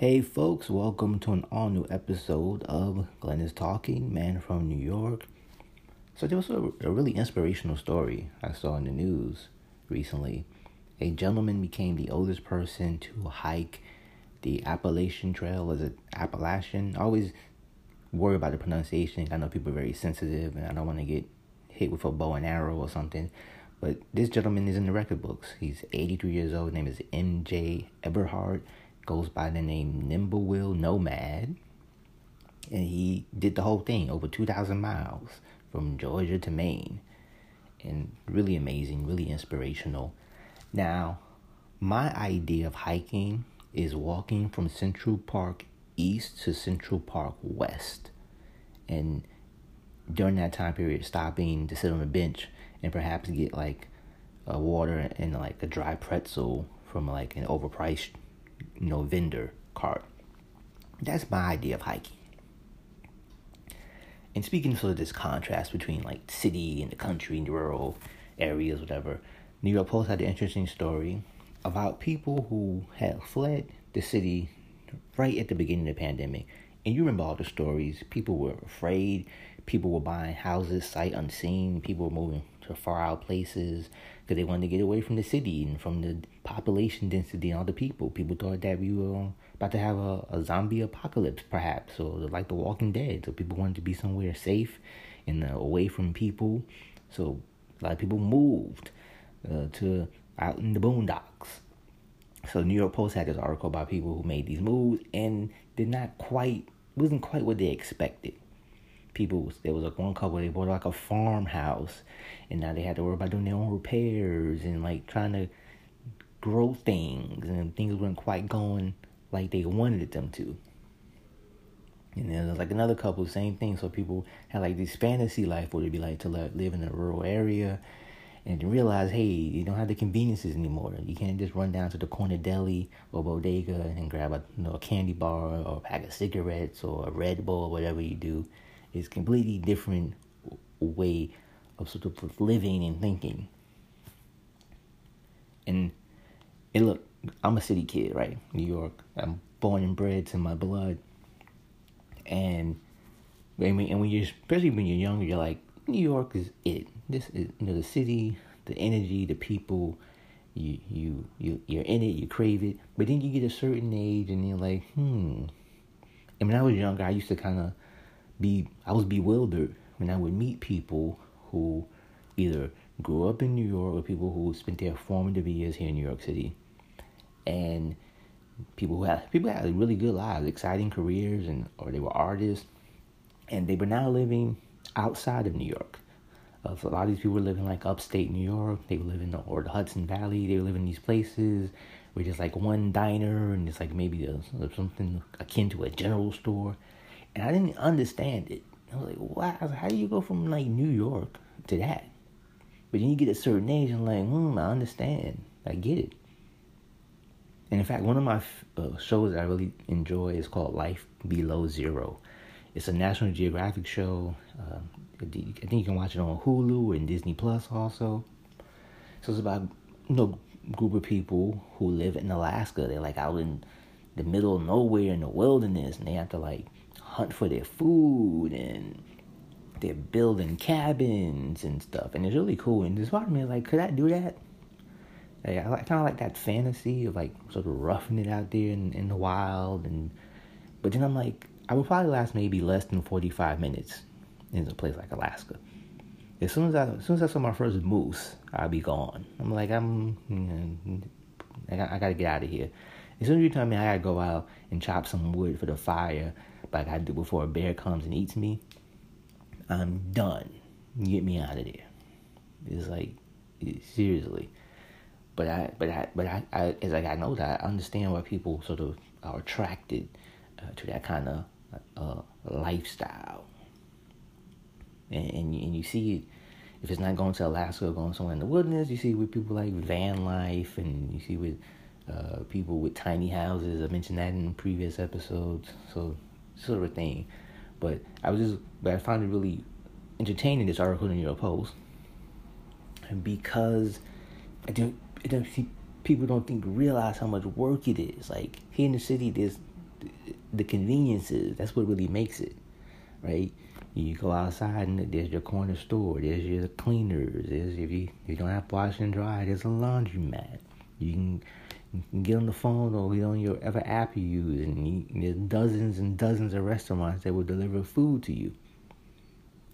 Hey folks, welcome to an all new episode of Glenn is Talking, man from New York. So there was a, a, really inspirational story I saw in the news recently. A gentleman became the oldest person to hike the Appalachian Trail. Is it Appalachian? I always worry about the pronunciation. I know people are very sensitive and I don't want to get hit with a bow and arrow or something. But this gentleman is in the record books. He's 83 years old. His name is M.J. Eberhart goes by the name Nimblewill Nomad. And he did the whole thing over 2,000 miles from Georgia to Maine. And really amazing, really inspirational. Now, my idea of hiking is walking from Central Park East to Central Park West. And during that time period, stopping to sit on a bench and perhaps get like a water and like a dry pretzel from like an overpriced you know, vendor cart. That's my idea of hiking. And speaking of sort of this contrast between like city and the country and the rural areas, whatever, New York Post had an interesting story about people who had fled the city right at the beginning of the pandemic. And you remember all the stories. People were afraid. People were buying houses sight unseen. People were moving to far out places because they wanted to get away from the city and from the population density and all the people. People thought that we were about to have a, a zombie apocalypse, perhaps, or like The Walking Dead. So people wanted to be somewhere safe and uh, away from people. So a lot of people moved uh, to out in the boondocks. So New York Post had this article about people who made these moves and did not quite wasn't quite what they expected. People there was a one couple they bought like a farmhouse and now they had to worry about doing their own repairs and like trying to grow things and things weren't quite going like they wanted them to. And then there's like another couple same thing. So people had like this fantasy life where it'd be like to live in a rural area and realize hey you don't have the conveniences anymore you can't just run down to the corner deli or bodega and grab a, you know, a candy bar or a pack of cigarettes or a red bull whatever you do is completely different way of sort of living and thinking. And and look, I'm a city kid, right? New York. I'm born and bred to my blood. And I mean, and when you're especially when you're younger, you're like, New York is it. This is you know the city, the energy, the people. You you you you're in it. You crave it. But then you get a certain age, and you're like, hmm. And when I was younger, I used to kind of be I was bewildered when I would meet people who either grew up in New York or people who spent their formative years here in New York City, and people who had people had really good lives, exciting careers, and or they were artists, and they were now living outside of New York. So a lot of these people were living like upstate New York. They were living or the Hudson Valley. They living in these places where just like one diner and it's like maybe a, something akin to a general store and I didn't understand it. I was like, wow, was like, how do you go from like New York to that? But then you get a certain age and like, hmm, I understand. I get it. And in fact, one of my uh, shows that I really enjoy is called Life Below Zero. It's a National Geographic show. Uh, I think you can watch it on Hulu and Disney Plus also. So it's about you know group of people who live in Alaska. They're like out in the middle of nowhere in the wilderness, and they have to like hunt for their food and they're building cabins and stuff, and it's really cool. And this part of me is like, could I do that? Like, I kind of like that fantasy of like sort of roughing it out there in, in the wild, and but then I'm like, I would probably last maybe less than forty five minutes in a place like Alaska. As soon as I, as soon as I saw my first moose, I'd be gone. I'm like, I'm, you know, I, got, I gotta get out of here. As soon as you tell me I gotta go out and chop some wood for the fire, like I do before a bear comes and eats me, I'm done. Get me out of there. It's like seriously. But I, but I, but I, I as I got older, I understand why people sort of are attracted uh, to that kind of uh, lifestyle. And and you, and you see it if it's not going to Alaska or going somewhere in the wilderness. You see with people like van life, and you see with uh, people with tiny houses. I mentioned that in previous episodes. So sort of a thing. But I was just, but I found it really entertaining this article in York Post, and because I don't, I don't see people don't think realize how much work it is. Like here in the city, there's the conveniences. That's what really makes it, right? You go outside and there's your corner store. There's your cleaners. There's if you if you don't have to wash and dry, there's a laundromat. You can, you can get on the phone or get on your ever app you use, and you, there's dozens and dozens of restaurants that will deliver food to you.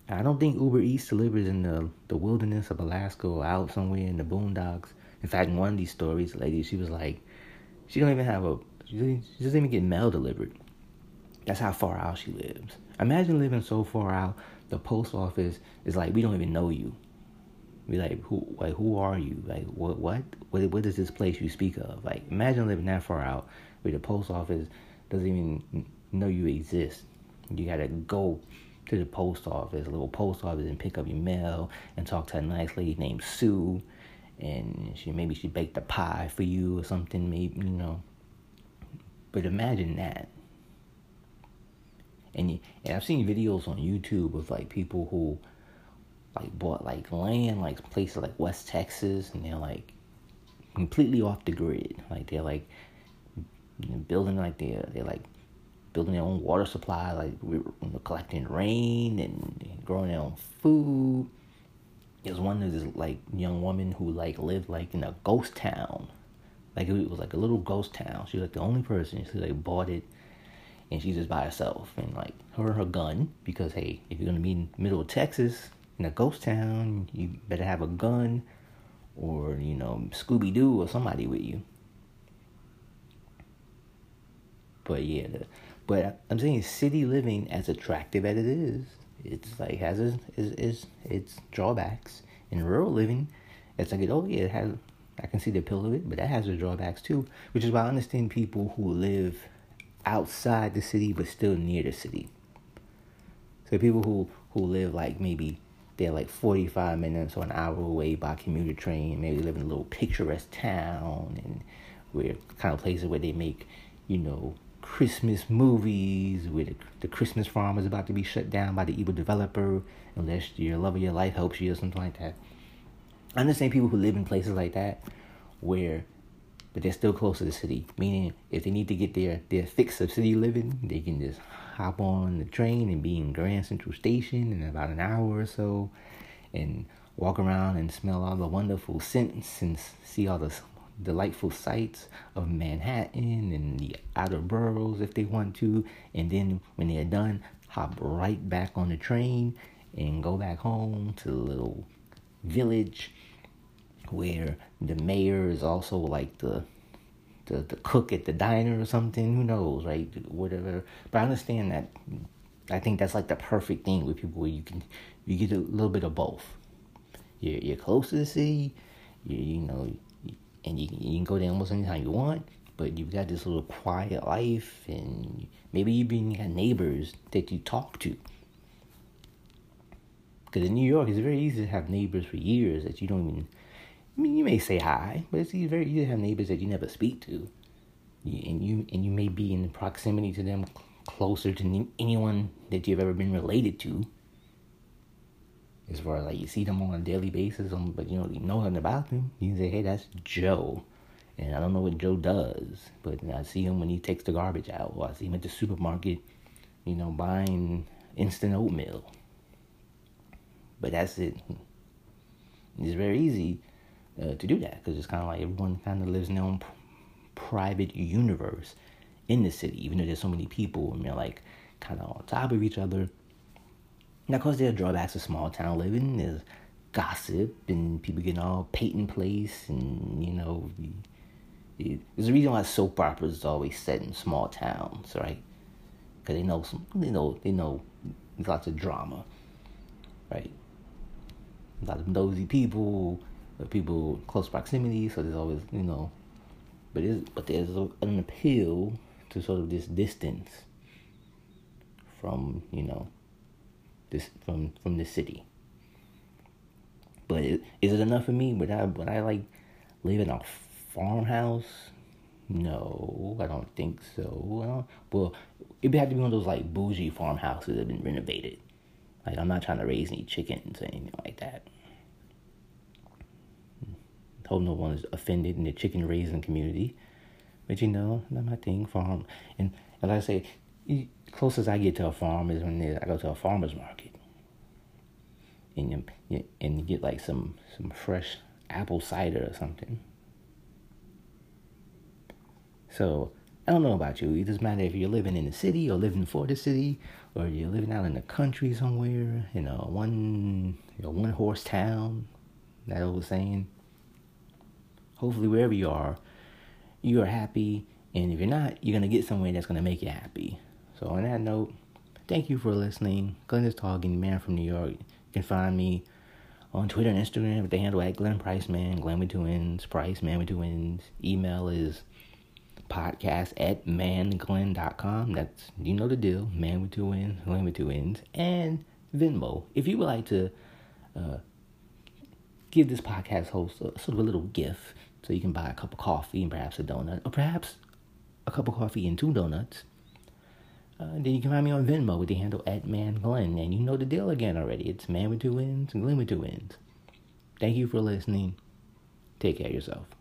I don't think Uber Eats delivers in the the wilderness of Alaska or out somewhere in the boondocks. In fact, in one of these stories, lady she was like, she don't even have a she doesn't even get mail delivered. That's how far out she lives. Imagine living so far out, the post office is like, we don't even know you. We like, who, like, who are you? Like, what, what, what, what is this place you speak of? Like, imagine living that far out, where the post office doesn't even know you exist. You gotta go to the post office, a little post office, and pick up your mail and talk to a nice lady named Sue, and she maybe she baked a pie for you or something, maybe you know. But imagine that and you, and I've seen videos on YouTube of like people who like bought like land like places like West Texas and they're like completely off the grid. Like they're like building like they're they're like building their own water supply, like we're collecting rain and growing their own food. There's one of this like young woman who like lived like in a ghost town. Like it was like a little ghost town. She was like the only person. She like bought it and she's just by herself and like her her gun because hey, if you're gonna be in middle of Texas in a ghost town, you better have a gun or you know Scooby Doo or somebody with you. But yeah, the, but I'm saying city living, as attractive as it is, it's like has its is its drawbacks. In rural living, it's like oh yeah, it has. I can see the appeal of it, but that has its drawbacks too. Which is why I understand people who live outside the city but still near the city. So people who who live like maybe they're like 45 minutes or an hour away by commuter train, maybe live in a little picturesque town and where kind of places where they make, you know, Christmas movies, where the, the Christmas farm is about to be shut down by the evil developer, unless your love of your life helps you or something like that. I understand people who live in places like that where but they're still close to the city. Meaning, if they need to get their their fix of city living, they can just hop on the train and be in Grand Central Station in about an hour or so, and walk around and smell all the wonderful scents and see all the delightful sights of Manhattan and the outer boroughs if they want to. And then when they're done, hop right back on the train and go back home to the little village where the mayor is also like the the, the cook at the diner or something. Who knows, right? Whatever. But I understand that. I think that's like the perfect thing with people where you can you get a little bit of both. You're you're close to the city, you you know, and you you can go there almost anytime you want. But you've got this little quiet life, and maybe you even got neighbors that you talk to. Because in New York, it's very easy to have neighbors for years that you don't even I mean, you may say hi, but it's very to have neighbors that you never speak to, and you and you may be in proximity to them closer to anyone that you've ever been related to. As far as like you see them on a daily basis, um, but you know you know nothing about them. You can say, "Hey, that's Joe," and I don't know what Joe does, but I see him when he takes the garbage out, or I see him at the supermarket, you know, buying instant oatmeal. But that's it. It's very easy uh, to do that because it's kind of like everyone kind of lives in their own p- private universe in the city, even though there's so many people and they're like kind of on top of each other. Now, of course, there are drawbacks to small town living. There's gossip and people getting all Peyton Place, and you know, there's a reason why soap operas is always set in small towns, right? Because they know some, they know, they know lots of drama, right? A lot of nosy people people close proximity, so there's always you know, but is but there's an appeal to sort of this distance from you know this from from the city. But is it enough for me? But I but I like live in a farmhouse No, I don't think so. Well, it'd have to be one of those like bougie farmhouses that have been renovated. Like I'm not trying to raise any chickens or anything like that. Hope no one is offended in the chicken raising community. But you know, not my thing. Farm and, and like I say, closest I get to a farm is when I go to a farmer's market, and you, and you get like some some fresh apple cider or something. So I don't know about you. It doesn't matter if you're living in the city or living for the city or you're living out in the country somewhere, you know, one you know, one horse town, that old saying. Hopefully wherever you are, you are happy and if you're not, you're gonna get somewhere that's gonna make you happy. So on that note, thank you for listening. Glenn is talking, man from New York. You can find me on Twitter and Instagram with the handle at Glenn Price Man, Glenn with two N's, Price Man with two N's. Email is podcast at mannglenn.com. That's, you know the deal, man with two N's, Glenn with two N's. And Venmo. If you would like to uh, give this podcast host a, sort of a little gift so you can buy a cup of coffee and perhaps a donut, or perhaps a cup of coffee and two donuts, uh, then you can find me on Venmo with the handle at mannglenn. And you know the deal again already. It's man with two N's and Glenn with two N's. Thank you for listening. Take care of yourself.